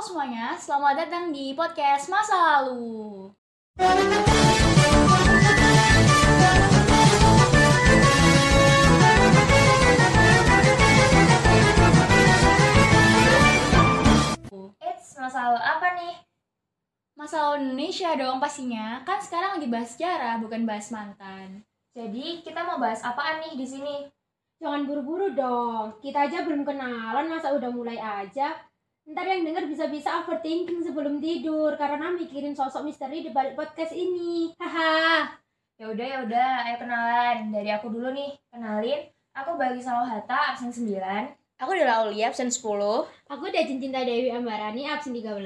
Semuanya, selamat datang di podcast Masa Lalu. Eits, masalah apa nih? Masa Lalu Indonesia dong pastinya, kan sekarang lagi bahas sejarah, bukan bahas mantan. Jadi kita mau bahas apaan nih di sini? Jangan buru-buru dong. Kita aja belum kenalan, masa udah mulai aja. Ntar yang denger bisa-bisa overthinking sebelum tidur karena mikirin sosok misteri di balik podcast ini. Haha. Ya udah ya udah, ayo kenalan. Dari aku dulu nih. Kenalin, aku Bagi Hatta absen 9. Aku adalah Aulia, absen 10. Aku udah Cinta Dewi Ambarani, absen 13.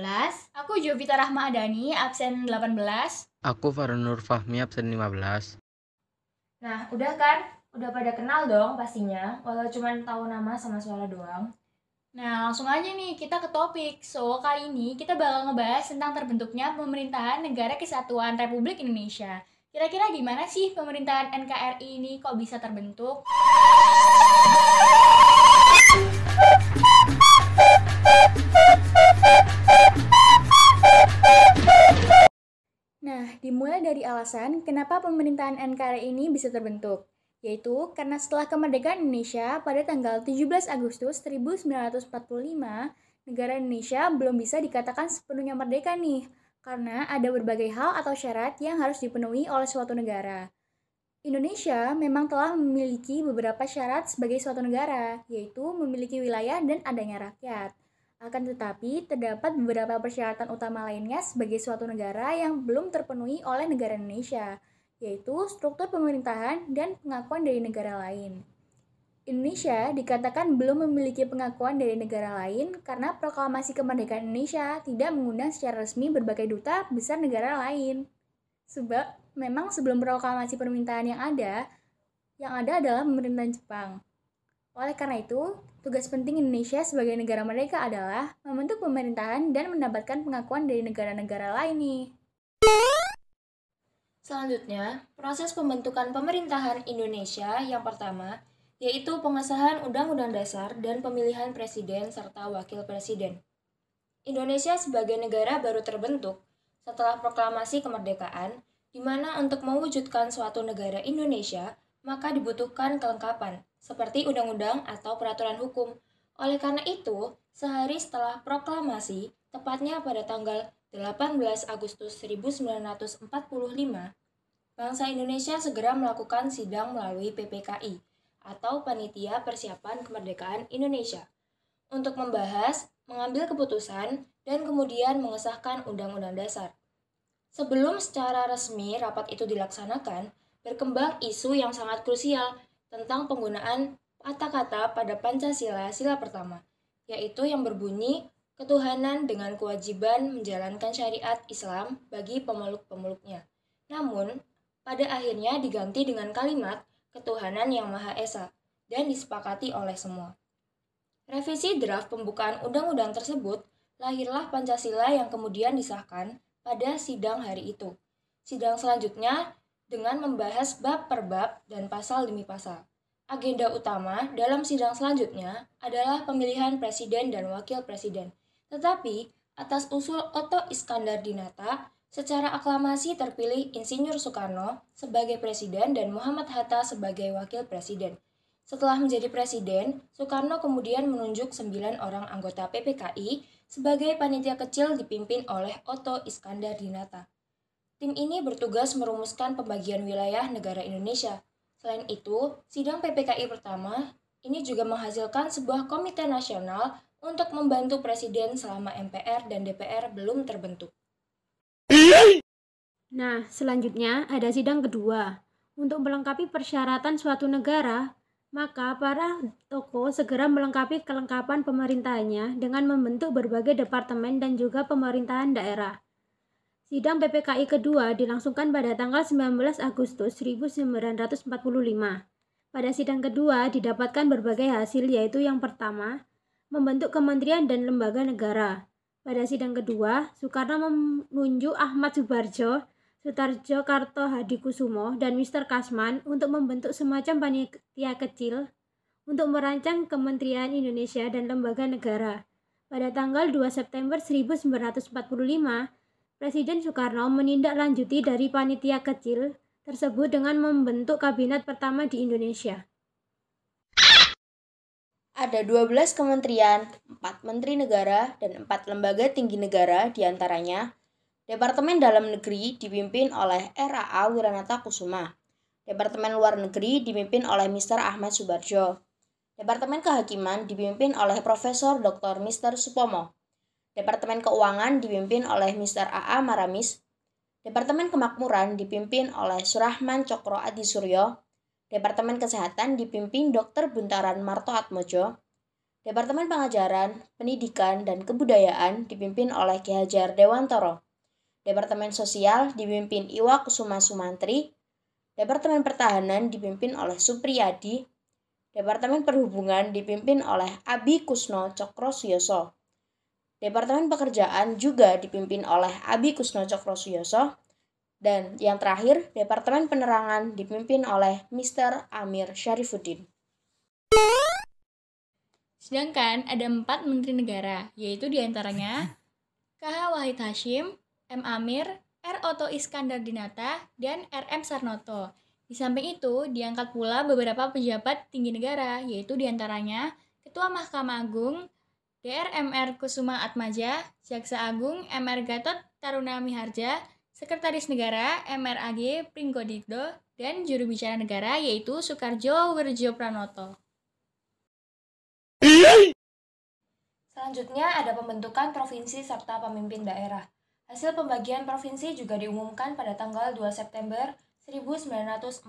Aku Jovita Rahmadani, absen 18. Aku Farnur Fahmi absen 15. Nah, udah kan? Udah pada kenal dong pastinya, walau cuma tahu nama sama suara doang. Nah, langsung aja nih kita ke topik. So, kali ini kita bakal ngebahas tentang terbentuknya pemerintahan Negara Kesatuan Republik Indonesia. Kira-kira gimana sih pemerintahan NKRI ini kok bisa terbentuk? Nah, dimulai dari alasan kenapa pemerintahan NKRI ini bisa terbentuk, yaitu karena setelah kemerdekaan Indonesia pada tanggal 17 Agustus 1945, negara Indonesia belum bisa dikatakan sepenuhnya merdeka nih, karena ada berbagai hal atau syarat yang harus dipenuhi oleh suatu negara. Indonesia memang telah memiliki beberapa syarat sebagai suatu negara, yaitu memiliki wilayah dan adanya rakyat. Akan tetapi, terdapat beberapa persyaratan utama lainnya sebagai suatu negara yang belum terpenuhi oleh negara Indonesia, yaitu struktur pemerintahan dan pengakuan dari negara lain. Indonesia dikatakan belum memiliki pengakuan dari negara lain karena proklamasi kemerdekaan Indonesia tidak mengundang secara resmi berbagai duta besar negara lain. Sebab memang sebelum proklamasi permintaan yang ada, yang ada adalah pemerintahan Jepang. Oleh karena itu, tugas penting Indonesia sebagai negara merdeka adalah membentuk pemerintahan dan mendapatkan pengakuan dari negara-negara lain nih. Selanjutnya, proses pembentukan pemerintahan Indonesia yang pertama yaitu pengesahan Undang-Undang Dasar dan pemilihan presiden serta wakil presiden. Indonesia sebagai negara baru terbentuk setelah proklamasi kemerdekaan, di mana untuk mewujudkan suatu negara Indonesia, maka dibutuhkan kelengkapan, seperti undang-undang atau peraturan hukum. Oleh karena itu, sehari setelah proklamasi, tepatnya pada tanggal 18 Agustus 1945, bangsa Indonesia segera melakukan sidang melalui PPKI atau Panitia Persiapan Kemerdekaan Indonesia untuk membahas, mengambil keputusan, dan kemudian mengesahkan Undang-Undang Dasar. Sebelum secara resmi rapat itu dilaksanakan, berkembang isu yang sangat krusial tentang penggunaan kata-kata pada Pancasila sila pertama, yaitu yang berbunyi ketuhanan dengan kewajiban menjalankan syariat Islam bagi pemeluk-pemeluknya. Namun, pada akhirnya diganti dengan kalimat ketuhanan yang Maha Esa dan disepakati oleh semua. Revisi draft pembukaan undang-undang tersebut lahirlah Pancasila yang kemudian disahkan pada sidang hari itu. Sidang selanjutnya dengan membahas bab per bab dan pasal demi pasal. Agenda utama dalam sidang selanjutnya adalah pemilihan presiden dan wakil presiden. Tetapi, atas usul Otto Iskandar Dinata, secara aklamasi terpilih Insinyur Soekarno sebagai presiden dan Muhammad Hatta sebagai wakil presiden. Setelah menjadi presiden, Soekarno kemudian menunjuk sembilan orang anggota PPKI sebagai panitia kecil dipimpin oleh Otto Iskandar Dinata. Tim ini bertugas merumuskan pembagian wilayah negara Indonesia. Selain itu, sidang PPKI pertama ini juga menghasilkan sebuah komite nasional untuk membantu presiden selama MPR dan DPR belum terbentuk. Nah, selanjutnya ada sidang kedua. Untuk melengkapi persyaratan suatu negara, maka para tokoh segera melengkapi kelengkapan pemerintahnya dengan membentuk berbagai departemen dan juga pemerintahan daerah. Sidang PPKI kedua dilangsungkan pada tanggal 19 Agustus 1945. Pada sidang kedua didapatkan berbagai hasil yaitu yang pertama, membentuk kementerian dan lembaga negara. Pada sidang kedua, Soekarno menunjuk Ahmad Subarjo Sutarjo Karto Hadikusumo dan Mr. Kasman untuk membentuk semacam panitia kecil untuk merancang Kementerian Indonesia dan lembaga negara. pada tanggal 2 September 1945, Presiden Soekarno menindaklanjuti dari panitia kecil tersebut dengan membentuk kabinet pertama di Indonesia. Ada 12 kementerian, 4 menteri negara, dan 4 lembaga tinggi negara di antaranya Departemen Dalam Negeri dipimpin oleh RAA Wiranata Kusuma. Departemen Luar Negeri dipimpin oleh Mr. Ahmad Subarjo. Departemen Kehakiman dipimpin oleh Profesor Dr. Mr. Supomo. Departemen Keuangan dipimpin oleh Mr. AA Maramis. Departemen Kemakmuran dipimpin oleh Surahman Cokro Adi Suryo. Departemen Kesehatan dipimpin Dr. Buntaran Marto Atmojo. Departemen Pengajaran, Pendidikan, dan Kebudayaan dipimpin oleh Ki Hajar Dewantoro. Departemen Sosial dipimpin Iwa Kusuma Sumantri. Departemen Pertahanan dipimpin oleh Supriyadi. Departemen Perhubungan dipimpin oleh Abi Kusno Cokro Suyoso. Departemen Pekerjaan juga dipimpin oleh Abi Kusno Cokro Suyoso. Dan yang terakhir, Departemen Penerangan dipimpin oleh Mr. Amir Syarifuddin. Sedangkan ada empat menteri negara, yaitu di antaranya KH Wahid Hashim, M. Amir, R. Oto Iskandar Dinata, dan R. M. Sarnoto. Di samping itu, diangkat pula beberapa pejabat tinggi negara, yaitu di antaranya Ketua Mahkamah Agung, DRMR Kusuma Atmaja, Jaksa Agung MR Gatot Taruna Miharja, Sekretaris Negara MRAG Pringgodito, dan juru bicara negara yaitu Soekarjo Wirjo Pranoto. Selanjutnya ada pembentukan provinsi serta pemimpin daerah. Hasil pembagian provinsi juga diumumkan pada tanggal 2 September 1945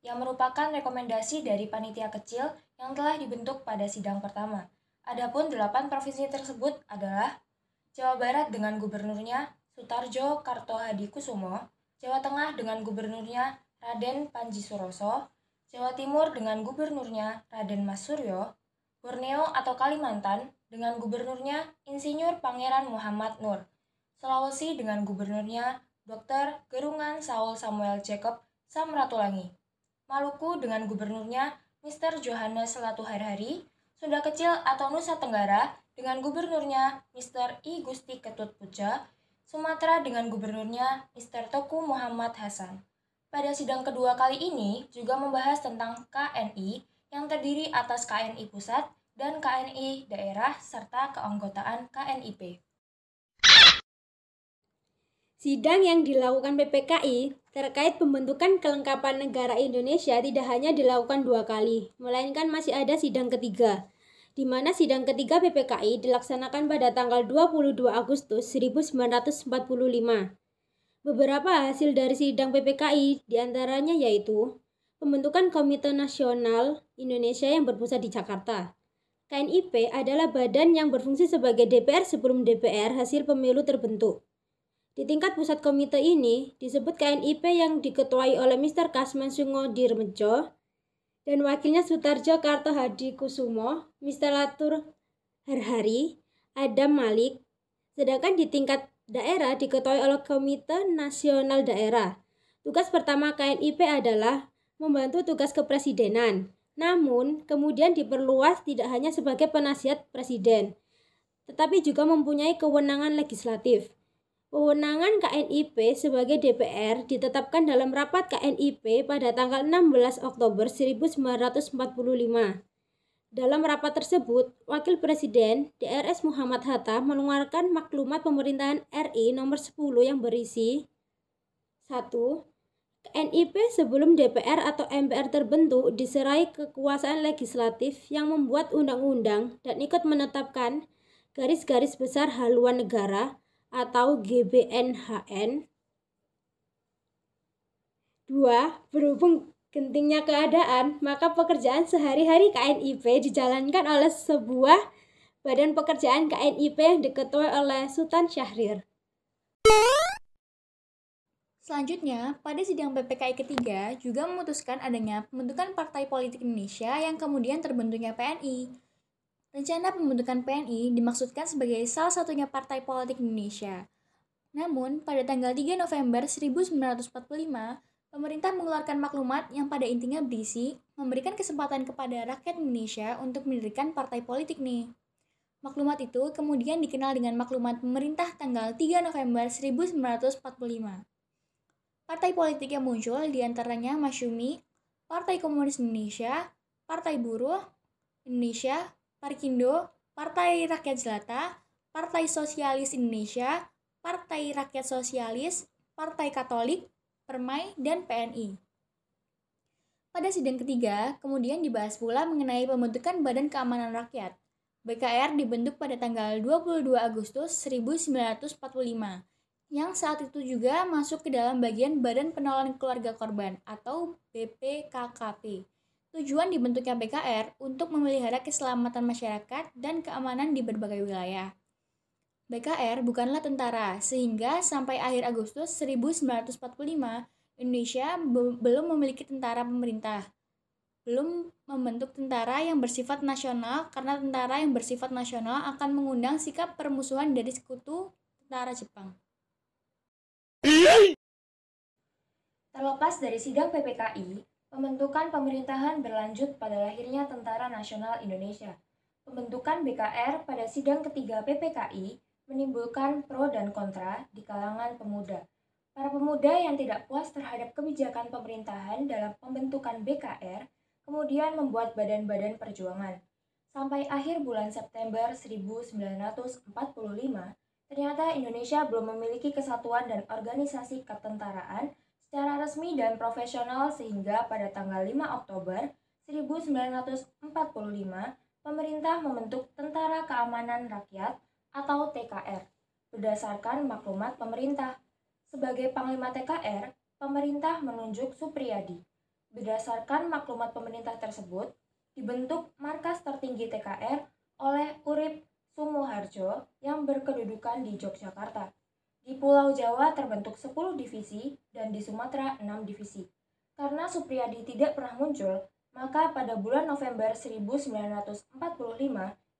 yang merupakan rekomendasi dari panitia kecil yang telah dibentuk pada sidang pertama. Adapun delapan provinsi tersebut adalah Jawa Barat dengan gubernurnya Sutarjo Kartohadi Kusumo, Jawa Tengah dengan gubernurnya Raden Panji Suroso, Jawa Timur dengan gubernurnya Raden Mas Suryo, Borneo atau Kalimantan dengan gubernurnya Insinyur Pangeran Muhammad Nur, Sulawesi dengan gubernurnya Dr. Gerungan Saul Samuel Jacob Samratulangi. Maluku dengan gubernurnya Mr. Johannes Latuharhari, Sunda Kecil atau Nusa Tenggara dengan gubernurnya Mr. I Gusti Ketut Puja, Sumatera dengan gubernurnya Mr. Toku Muhammad Hasan. Pada sidang kedua kali ini juga membahas tentang KNI yang terdiri atas KNI Pusat dan KNI Daerah serta keanggotaan KNIP. Sidang yang dilakukan PPKI terkait pembentukan kelengkapan negara Indonesia tidak hanya dilakukan dua kali, melainkan masih ada sidang ketiga, di mana sidang ketiga PPKI dilaksanakan pada tanggal 22 Agustus 1945. Beberapa hasil dari sidang PPKI di antaranya yaitu pembentukan Komite Nasional Indonesia yang berpusat di Jakarta. KNIP adalah badan yang berfungsi sebagai DPR sebelum DPR hasil pemilu terbentuk. Di tingkat pusat komite ini disebut KNIP yang diketuai oleh Mr. Kasman Sungo Dirmejo dan wakilnya Sutarjo Karto Hadi Kusumo, Mr. Latur Harhari, Adam Malik. Sedangkan di tingkat daerah diketuai oleh Komite Nasional Daerah. Tugas pertama KNIP adalah membantu tugas kepresidenan. Namun, kemudian diperluas tidak hanya sebagai penasihat presiden, tetapi juga mempunyai kewenangan legislatif. Kewenangan KNIP sebagai DPR ditetapkan dalam rapat KNIP pada tanggal 16 Oktober 1945. Dalam rapat tersebut, Wakil Presiden DRS Muhammad Hatta mengeluarkan maklumat pemerintahan RI nomor 10 yang berisi 1. KNIP sebelum DPR atau MPR terbentuk diserai kekuasaan legislatif yang membuat undang-undang dan ikut menetapkan garis-garis besar haluan negara atau GBNHN. Dua, berhubung gentingnya keadaan, maka pekerjaan sehari-hari KNIP dijalankan oleh sebuah badan pekerjaan KNIP yang diketuai oleh Sultan Syahrir. Selanjutnya, pada sidang PPKI ketiga juga memutuskan adanya pembentukan Partai Politik Indonesia yang kemudian terbentuknya PNI. Rencana pembentukan PNI dimaksudkan sebagai salah satunya partai politik Indonesia. Namun, pada tanggal 3 November 1945, pemerintah mengeluarkan maklumat yang pada intinya berisi memberikan kesempatan kepada rakyat Indonesia untuk mendirikan partai politik nih. Maklumat itu kemudian dikenal dengan Maklumat Pemerintah tanggal 3 November 1945. Partai politik yang muncul di antaranya Masyumi, Partai Komunis Indonesia, Partai Buruh Indonesia, Parkindo, Partai Rakyat Jelata, Partai Sosialis Indonesia, Partai Rakyat Sosialis, Partai Katolik, Permai, dan PNI. Pada sidang ketiga, kemudian dibahas pula mengenai pembentukan Badan Keamanan Rakyat. BKR dibentuk pada tanggal 22 Agustus 1945, yang saat itu juga masuk ke dalam bagian Badan Penolongan Keluarga Korban atau BPKKP. Tujuan dibentuknya BKR untuk memelihara keselamatan masyarakat dan keamanan di berbagai wilayah. BKR bukanlah tentara, sehingga sampai akhir Agustus 1945, Indonesia belum memiliki tentara pemerintah belum membentuk tentara yang bersifat nasional karena tentara yang bersifat nasional akan mengundang sikap permusuhan dari sekutu tentara Jepang. Terlepas dari sidang PPKI, pembentukan pemerintahan berlanjut pada lahirnya Tentara Nasional Indonesia. Pembentukan BKR pada sidang ketiga PPKI menimbulkan pro dan kontra di kalangan pemuda. Para pemuda yang tidak puas terhadap kebijakan pemerintahan dalam pembentukan BKR kemudian membuat badan-badan perjuangan. Sampai akhir bulan September 1945, ternyata Indonesia belum memiliki kesatuan dan organisasi ketentaraan secara resmi dan profesional sehingga pada tanggal 5 Oktober 1945, pemerintah membentuk Tentara Keamanan Rakyat atau TKR berdasarkan maklumat pemerintah. Sebagai Panglima TKR, pemerintah menunjuk Supriyadi. Berdasarkan maklumat pemerintah tersebut, dibentuk markas tertinggi TKR oleh Urip Sumoharjo yang berkedudukan di Yogyakarta. Di Pulau Jawa terbentuk 10 divisi dan di Sumatera 6 divisi. Karena Supriyadi tidak pernah muncul, maka pada bulan November 1945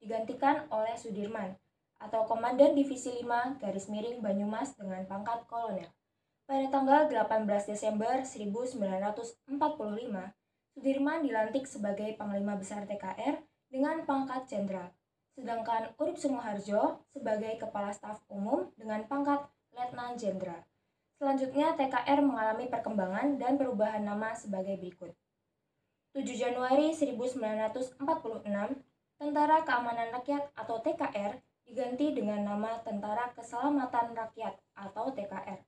digantikan oleh Sudirman atau Komandan Divisi 5 garis miring Banyumas dengan pangkat kolonel. Pada tanggal 18 Desember 1945, Sudirman dilantik sebagai Panglima Besar TKR dengan pangkat jenderal, sedangkan Urip Sumoharjo sebagai Kepala Staf Umum dengan pangkat Letnan Jenderal. Selanjutnya, TKR mengalami perkembangan dan perubahan nama sebagai berikut. 7 Januari 1946, Tentara Keamanan Rakyat atau TKR diganti dengan nama Tentara Keselamatan Rakyat atau TKR.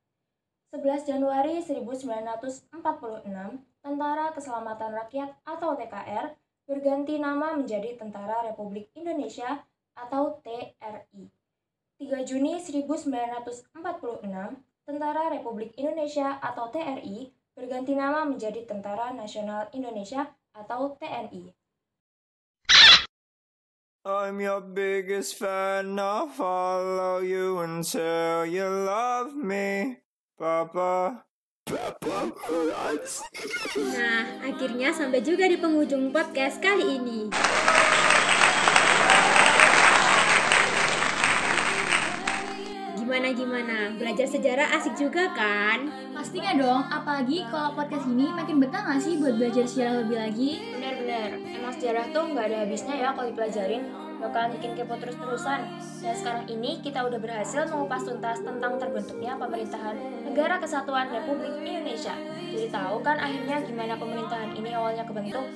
11 Januari 1946, Tentara Keselamatan Rakyat atau TKR berganti nama menjadi Tentara Republik Indonesia atau TRI. 3 Juni 1946, Tentara Republik Indonesia atau TRI berganti nama menjadi Tentara Nasional Indonesia atau TNI. I'm your biggest fan, I'll follow you until you love me. Papa. Nah, akhirnya sampai juga di penghujung podcast kali ini. Gimana gimana? Belajar sejarah asik juga kan? Pastinya dong, apalagi kalau podcast ini makin betah gak sih buat belajar sejarah lebih lagi? Benar-benar, emang sejarah tuh nggak ada habisnya ya kalau dipelajarin bakalan bikin kepo terus-terusan. Dan sekarang ini kita udah berhasil mengupas tuntas tentang terbentuknya pemerintahan Negara Kesatuan Republik Indonesia. Jadi tahu kan akhirnya gimana pemerintahan ini awalnya kebentuk?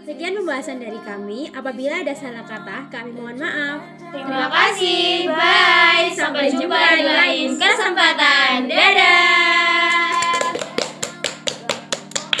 Sekian pembahasan dari kami. Apabila ada salah kata, kami mohon maaf. Terima kasih. Bye. Sampai jumpa di lain kesempatan. Dadah.